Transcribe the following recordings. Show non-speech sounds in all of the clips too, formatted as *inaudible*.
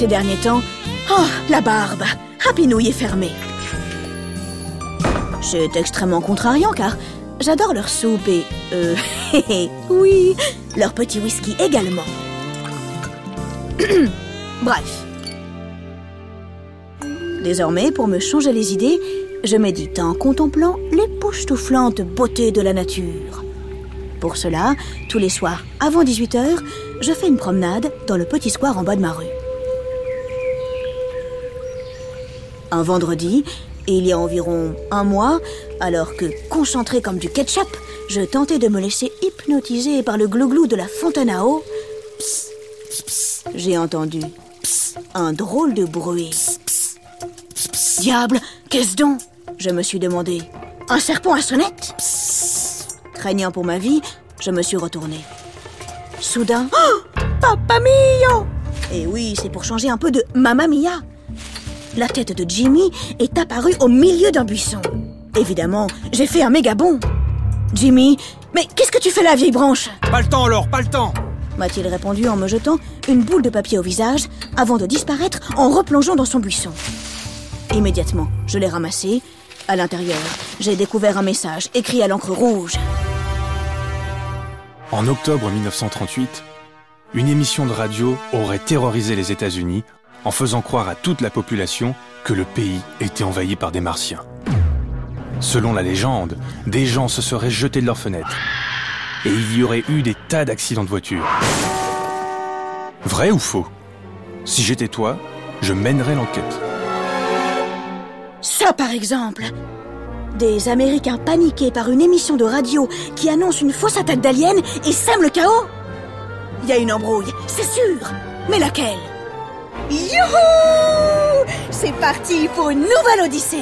ces derniers temps Oh, la barbe Rapinouille est fermée. C'est extrêmement contrariant car j'adore leur soupe et... Euh... *laughs* oui, leur petit whisky également. *clears throat* Bref. Désormais, pour me changer les idées, je médite en contemplant l'époustouflante beauté de la nature. Pour cela, tous les soirs, avant 18h, je fais une promenade dans le petit square en bas de ma rue. Un vendredi, il y a environ un mois, alors que, concentré comme du ketchup, je tentais de me laisser hypnotiser par le glouglou de la fontaine à eau, j'ai entendu un drôle de bruit. Diable, qu'est-ce donc? Je me suis demandé. Un serpent à sonnette? Craignant pour ma vie, je me suis retourné. Soudain, oh, *gasps* Papa Mio Et oui, c'est pour changer un peu de Mamma Mia. La tête de Jimmy est apparue au milieu d'un buisson. Évidemment, j'ai fait un méga bond. Jimmy, mais qu'est-ce que tu fais là, vieille branche? Pas le temps alors, pas le temps m'a-t-il répondu en me jetant une boule de papier au visage avant de disparaître en replongeant dans son buisson. Immédiatement, je l'ai ramassé. À l'intérieur, j'ai découvert un message écrit à l'encre rouge. En octobre 1938, une émission de radio aurait terrorisé les États-Unis en faisant croire à toute la population que le pays était envahi par des martiens. Selon la légende, des gens se seraient jetés de leurs fenêtres et il y aurait eu des tas d'accidents de voiture. Vrai ou faux? Si j'étais toi, je mènerais l'enquête. Ça par exemple Des Américains paniqués par une émission de radio qui annonce une fausse attaque d'aliens et sème le chaos Il y a une embrouille, c'est sûr Mais laquelle? Youhou C'est parti pour une nouvelle odyssée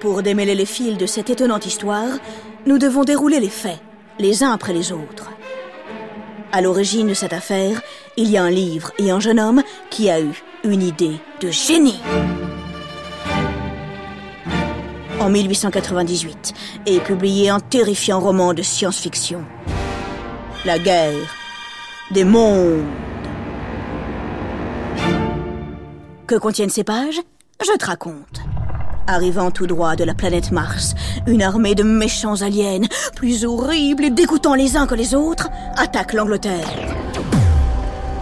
Pour démêler les fils de cette étonnante histoire, nous devons dérouler les faits, les uns après les autres. À l'origine de cette affaire, il y a un livre et un jeune homme qui a eu une idée de génie. En 1898 est publié un terrifiant roman de science-fiction. La guerre des mondes. Que contiennent ces pages? Je te raconte. Arrivant tout droit de la planète Mars, une armée de méchants aliens, plus horribles et dégoûtants les uns que les autres, attaque l'Angleterre.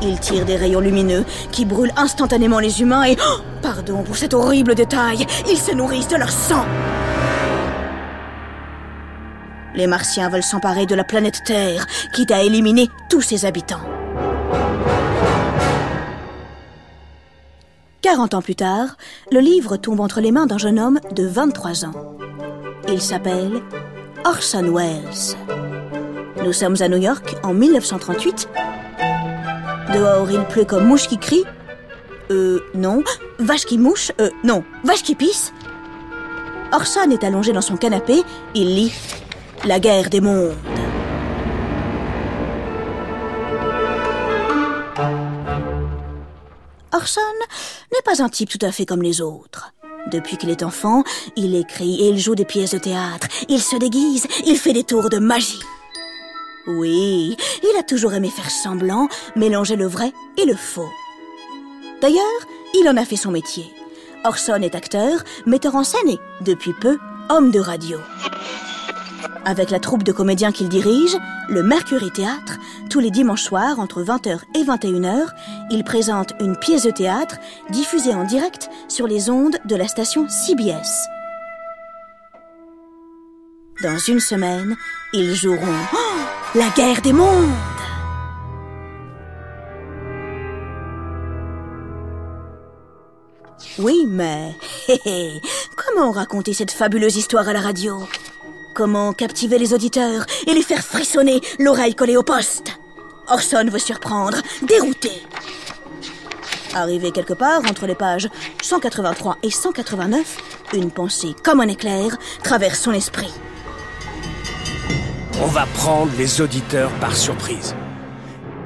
Ils tirent des rayons lumineux qui brûlent instantanément les humains et, oh, pardon pour cet horrible détail, ils se nourrissent de leur sang. Les Martiens veulent s'emparer de la planète Terre, quitte à éliminer tous ses habitants. 40 ans plus tard, le livre tombe entre les mains d'un jeune homme de 23 ans. Il s'appelle Orson Welles. Nous sommes à New York en 1938. Dehors, il pleut comme mouche qui crie. Euh, non. Vache qui mouche. Euh, non. Vache qui pisse. Orson est allongé dans son canapé. Il lit La guerre des mondes. Orson n'est pas un type tout à fait comme les autres. Depuis qu'il est enfant, il écrit et il joue des pièces de théâtre. Il se déguise, il fait des tours de magie. Oui, il a toujours aimé faire semblant, mélanger le vrai et le faux. D'ailleurs, il en a fait son métier. Orson est acteur, metteur en scène et, depuis peu, homme de radio. Avec la troupe de comédiens qu'il dirige, le Mercury Théâtre, tous les dimanches soirs entre 20h et 21h, il présente une pièce de théâtre diffusée en direct sur les ondes de la station CBS. Dans une semaine, ils joueront la guerre des mondes. Oui, mais *laughs* comment raconter cette fabuleuse histoire à la radio? Comment captiver les auditeurs et les faire frissonner l'oreille collée au poste? Orson veut surprendre, dérouter. Arrivé quelque part entre les pages 183 et 189, une pensée comme un éclair traverse son esprit. On va prendre les auditeurs par surprise.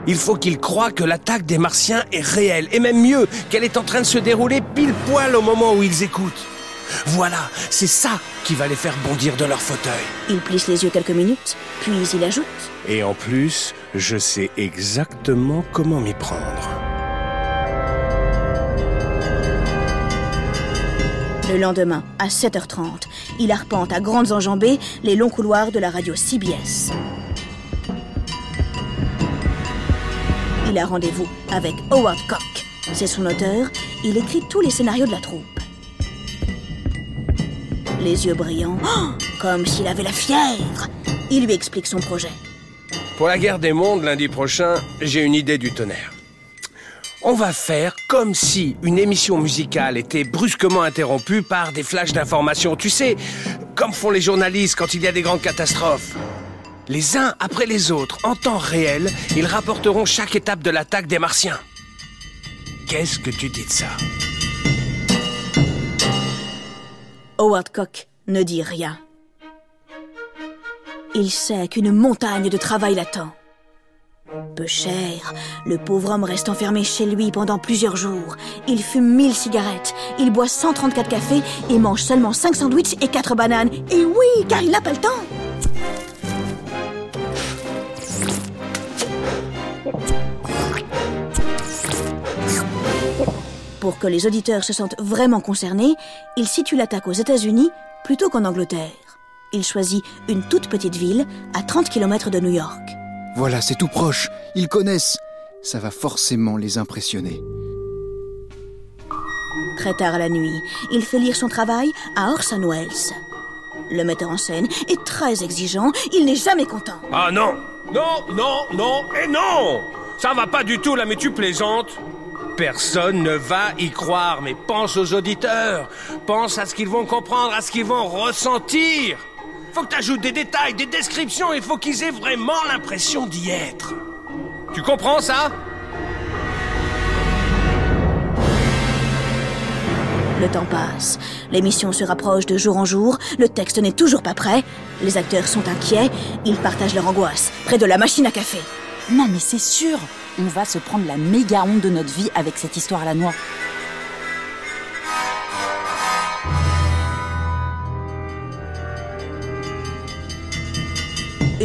Il faut qu'ils croient que l'attaque des Martiens est réelle, et même mieux, qu'elle est en train de se dérouler pile poil au moment où ils écoutent. Voilà, c'est ça qui va les faire bondir de leur fauteuil. Il plisse les yeux quelques minutes, puis il ajoute Et en plus, je sais exactement comment m'y prendre. Le lendemain, à 7h30, il arpente à grandes enjambées les longs couloirs de la radio CBS. Il a rendez-vous avec Howard Koch. C'est son auteur, il écrit tous les scénarios de la troupe. Les yeux brillants, *gasps* comme s'il avait la fièvre. Il lui explique son projet. Pour la guerre des mondes, lundi prochain, j'ai une idée du tonnerre. On va faire comme si une émission musicale était brusquement interrompue par des flashs d'informations. Tu sais, comme font les journalistes quand il y a des grandes catastrophes. Les uns après les autres, en temps réel, ils rapporteront chaque étape de l'attaque des Martiens. Qu'est-ce que tu dis de ça? Howard Koch ne dit rien. Il sait qu'une montagne de travail l'attend. Peu cher, le pauvre homme reste enfermé chez lui pendant plusieurs jours. Il fume 1000 cigarettes, il boit 134 cafés et mange seulement 5 sandwichs et 4 bananes. Et oui, car il n'a pas le temps. Pour que les auditeurs se sentent vraiment concernés, il situe l'attaque aux États-Unis plutôt qu'en Angleterre. Il choisit une toute petite ville à 30 km de New York. Voilà, c'est tout proche. Ils connaissent. Ça va forcément les impressionner. Très tard la nuit, il fait lire son travail à Orson Welles. Le metteur en scène est très exigeant, il n'est jamais content. Ah non Non, non, non et non Ça va pas du tout là, mais tu plaisantes Personne ne va y croire, mais pense aux auditeurs. Pense à ce qu'ils vont comprendre, à ce qu'ils vont ressentir. Faut que des détails, des descriptions, il faut qu'ils aient vraiment l'impression d'y être. Tu comprends ça? Le temps passe, l'émission se rapproche de jour en jour, le texte n'est toujours pas prêt, les acteurs sont inquiets, ils partagent leur angoisse près de la machine à café. Non mais c'est sûr, on va se prendre la méga honte de notre vie avec cette histoire à la noix.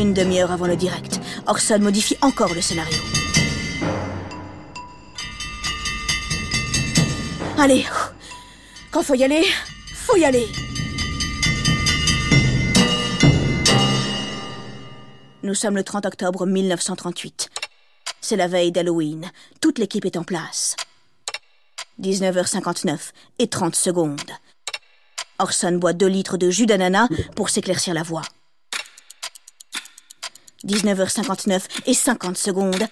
Une demi-heure avant le direct, Orson modifie encore le scénario. Allez, quand faut y aller, faut y aller. Nous sommes le 30 octobre 1938. C'est la veille d'Halloween. Toute l'équipe est en place. 19h59 et 30 secondes. Orson boit 2 litres de jus d'ananas pour s'éclaircir la voix. 19h59 et 50 secondes.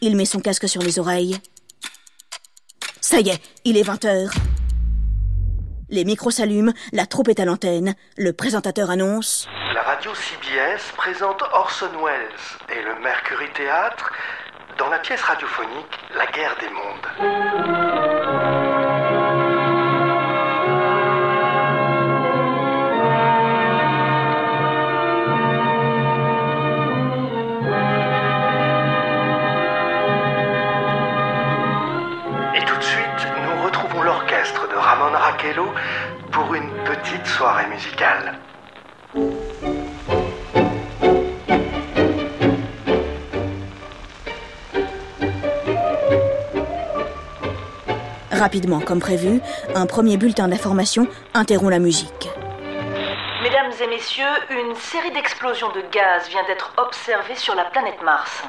Il met son casque sur les oreilles. Ça y est, il est 20h. Les micros s'allument, la troupe est à l'antenne. Le présentateur annonce La radio CBS présente Orson Welles et le Mercury Théâtre dans la pièce radiophonique La guerre des mondes. L'orchestre de Ramon Raquello pour une petite soirée musicale. Rapidement, comme prévu, un premier bulletin d'information interrompt la musique. Mesdames et messieurs, une série d'explosions de gaz vient d'être observée sur la planète Mars.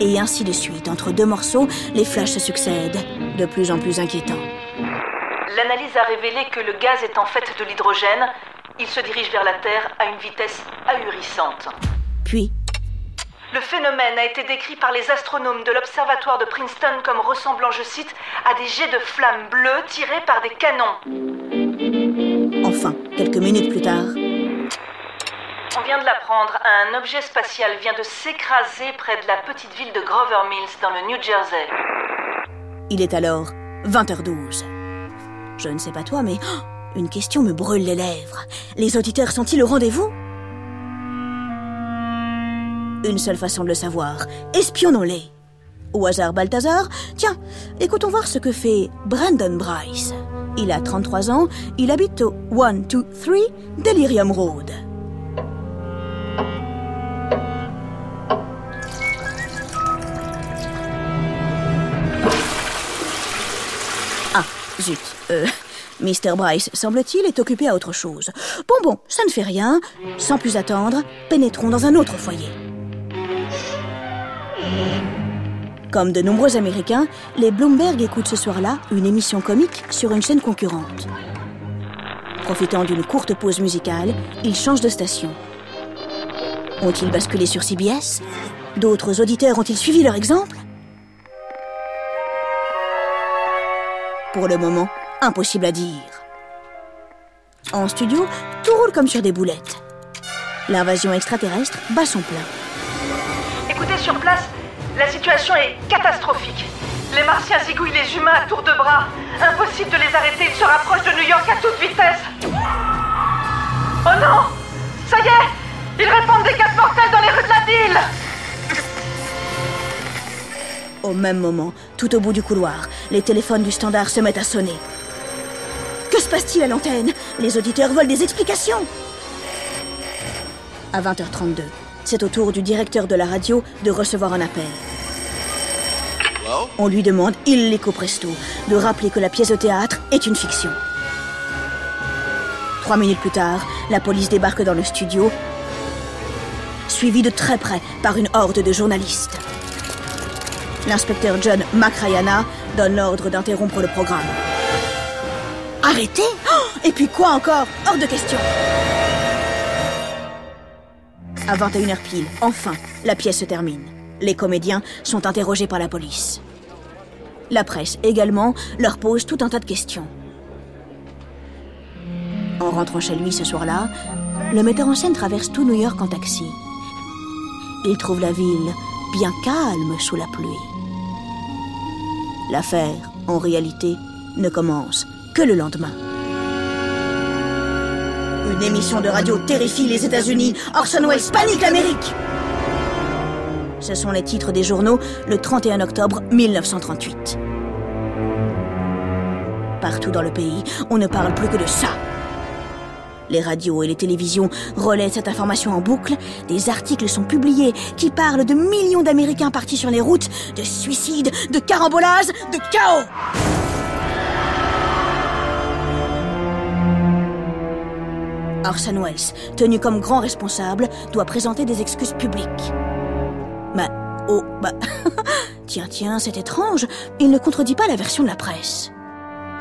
Et ainsi de suite, entre deux morceaux, les flashs se succèdent, de plus en plus inquiétants. L'analyse a révélé que le gaz est en fait de l'hydrogène. Il se dirige vers la Terre à une vitesse ahurissante. Puis, Le phénomène a été décrit par les astronomes de l'observatoire de Princeton comme ressemblant, je cite, à des jets de flammes bleues tirés par des canons. enfin, quelques minutes plus tard, On vient de l'apprendre, un objet spatial vient de s'écraser près de la petite ville de Grover Mills dans le New Jersey. Il est alors 20h12. Je ne sais pas toi, mais oh, une question me brûle les lèvres. Les auditeurs sont-ils au rendez-vous? Une seule façon de le savoir. Espionnons-les. Au hasard Balthazar Tiens, écoutons voir ce que fait Brandon Bryce. Il a 33 ans, il habite au 123 Delirium Road. Zut. Euh, Mr. Bryce, semble-t-il, est occupé à autre chose. Bon, bon, ça ne fait rien. Sans plus attendre, pénétrons dans un autre foyer. Comme de nombreux Américains, les Bloomberg écoutent ce soir-là une émission comique sur une chaîne concurrente. Profitant d'une courte pause musicale, ils changent de station. Ont-ils basculé sur CBS D'autres auditeurs ont-ils suivi leur exemple? Pour le moment, impossible à dire. En studio, tout roule comme sur des boulettes. L'invasion extraterrestre bat son plein. Écoutez, sur place, la situation est catastrophique. Les Martiens zigouillent les humains à tour de bras. Impossible de les arrêter, ils se rapprochent de New York à toute vitesse. Oh non Ça y est Ils répandent des gaz mortels dans les rues de la ville Au même moment, tout au bout du couloir, les téléphones du standard se mettent à sonner. Que se passe-t-il à l'antenne? Les auditeurs veulent des explications. À 20h32, c'est au tour du directeur de la radio de recevoir un appel. On lui demande, illico presto, de rappeler que la pièce de théâtre est une fiction. Trois minutes plus tard, la police débarque dans le studio, suivie de très près par une horde de journalistes. L'inspecteur John McRayana donne l'ordre d'interrompre le programme. Arrêtez Oh, Et puis quoi encore? Hors de question À 21h pile, enfin, la pièce se termine. Les comédiens sont interrogés par la police. La presse également leur pose tout un tas de questions. En rentrant chez lui ce soir-là, le metteur en scène traverse tout New York en taxi. Il trouve la ville bien calme sous la pluie. L'affaire, en réalité, ne commence que le lendemain. Une émission de radio terrifie les États-Unis. Orson Welles panique l'Amérique. Ce sont les titres des journaux le 31 octobre 1938. Partout dans le pays, on ne parle plus que de ça. Les radios et les télévisions relaient cette information en boucle. Des articles sont publiés qui parlent de millions d'Américains partis sur les routes, de suicides, de carambolages, de chaos. Orson Welles, tenu comme grand responsable, doit présenter des excuses publiques. Bah, oh, bah, *laughs* tiens, tiens, c'est étrange, il ne contredit pas la version de la presse.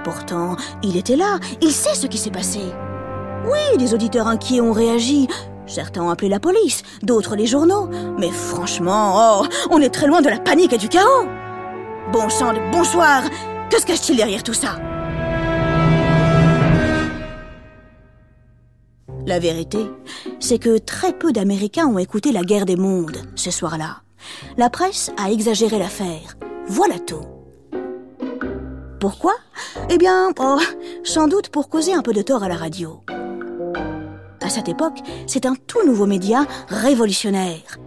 Pourtant, il était là, il sait ce qui s'est passé. Oui, des auditeurs inquiets ont réagi. Certains ont appelé la police, d'autres les journaux. Mais franchement, oh, on est très loin de la panique et du chaos. Bon sang de bonsoir Que se cache-t-il derrière tout ça? La vérité, c'est que très peu d'Américains ont écouté la guerre des mondes ce soir-là. La presse a exagéré l'affaire. Voilà tout. Pourquoi? Eh bien, oh, sans doute pour causer un peu de tort à la radio. À cette époque, c'est un tout nouveau média révolutionnaire.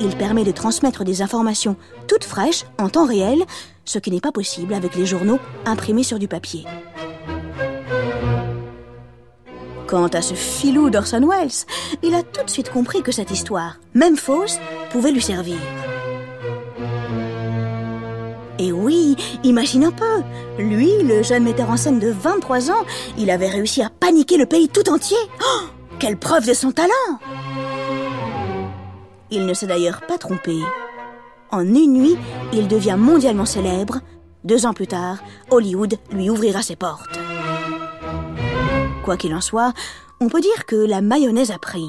Il permet de transmettre des informations toutes fraîches en temps réel, ce qui n'est pas possible avec les journaux imprimés sur du papier. Quant à ce filou d'Orson Welles, il a tout de suite compris que cette histoire, même fausse, pouvait lui servir. Et oui, imagine un peu. Lui, le jeune metteur en scène de 23 ans, il avait réussi à paniquer le pays tout entier. Oh, quelle preuve de son talent Il ne s'est d'ailleurs pas trompé. En une nuit, il devient mondialement célèbre. Deux ans plus tard, Hollywood lui ouvrira ses portes. Quoi qu'il en soit, on peut dire que la mayonnaise a pris.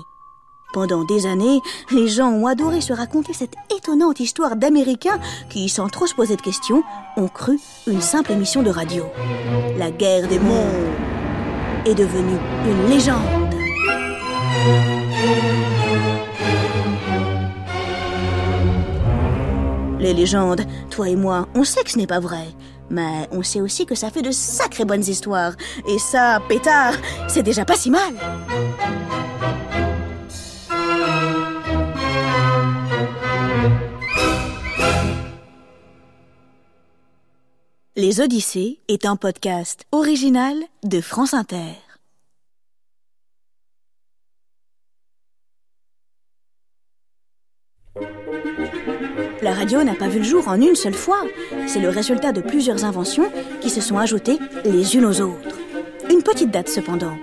Pendant des années, les gens ont adoré se raconter cette étonnante histoire d'Américains qui, sans trop se poser de questions, ont cru une simple émission de radio. La guerre des mondes est devenue une légende. Les légendes, toi et moi, on sait que ce n'est pas vrai. Mais on sait aussi que ça fait de sacrées bonnes histoires. Et ça, pétard, c'est déjà pas si mal. Les Odyssées est un podcast original de France Inter. La radio n'a pas vu le jour en une seule fois. C'est le résultat de plusieurs inventions qui se sont ajoutées les unes aux autres. Une petite date cependant.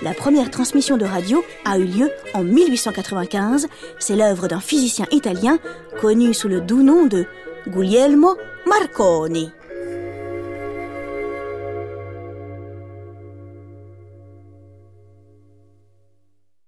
La première transmission de radio a eu lieu en 1895. C'est l'œuvre d'un physicien italien connu sous le doux nom de Guglielmo Marconi.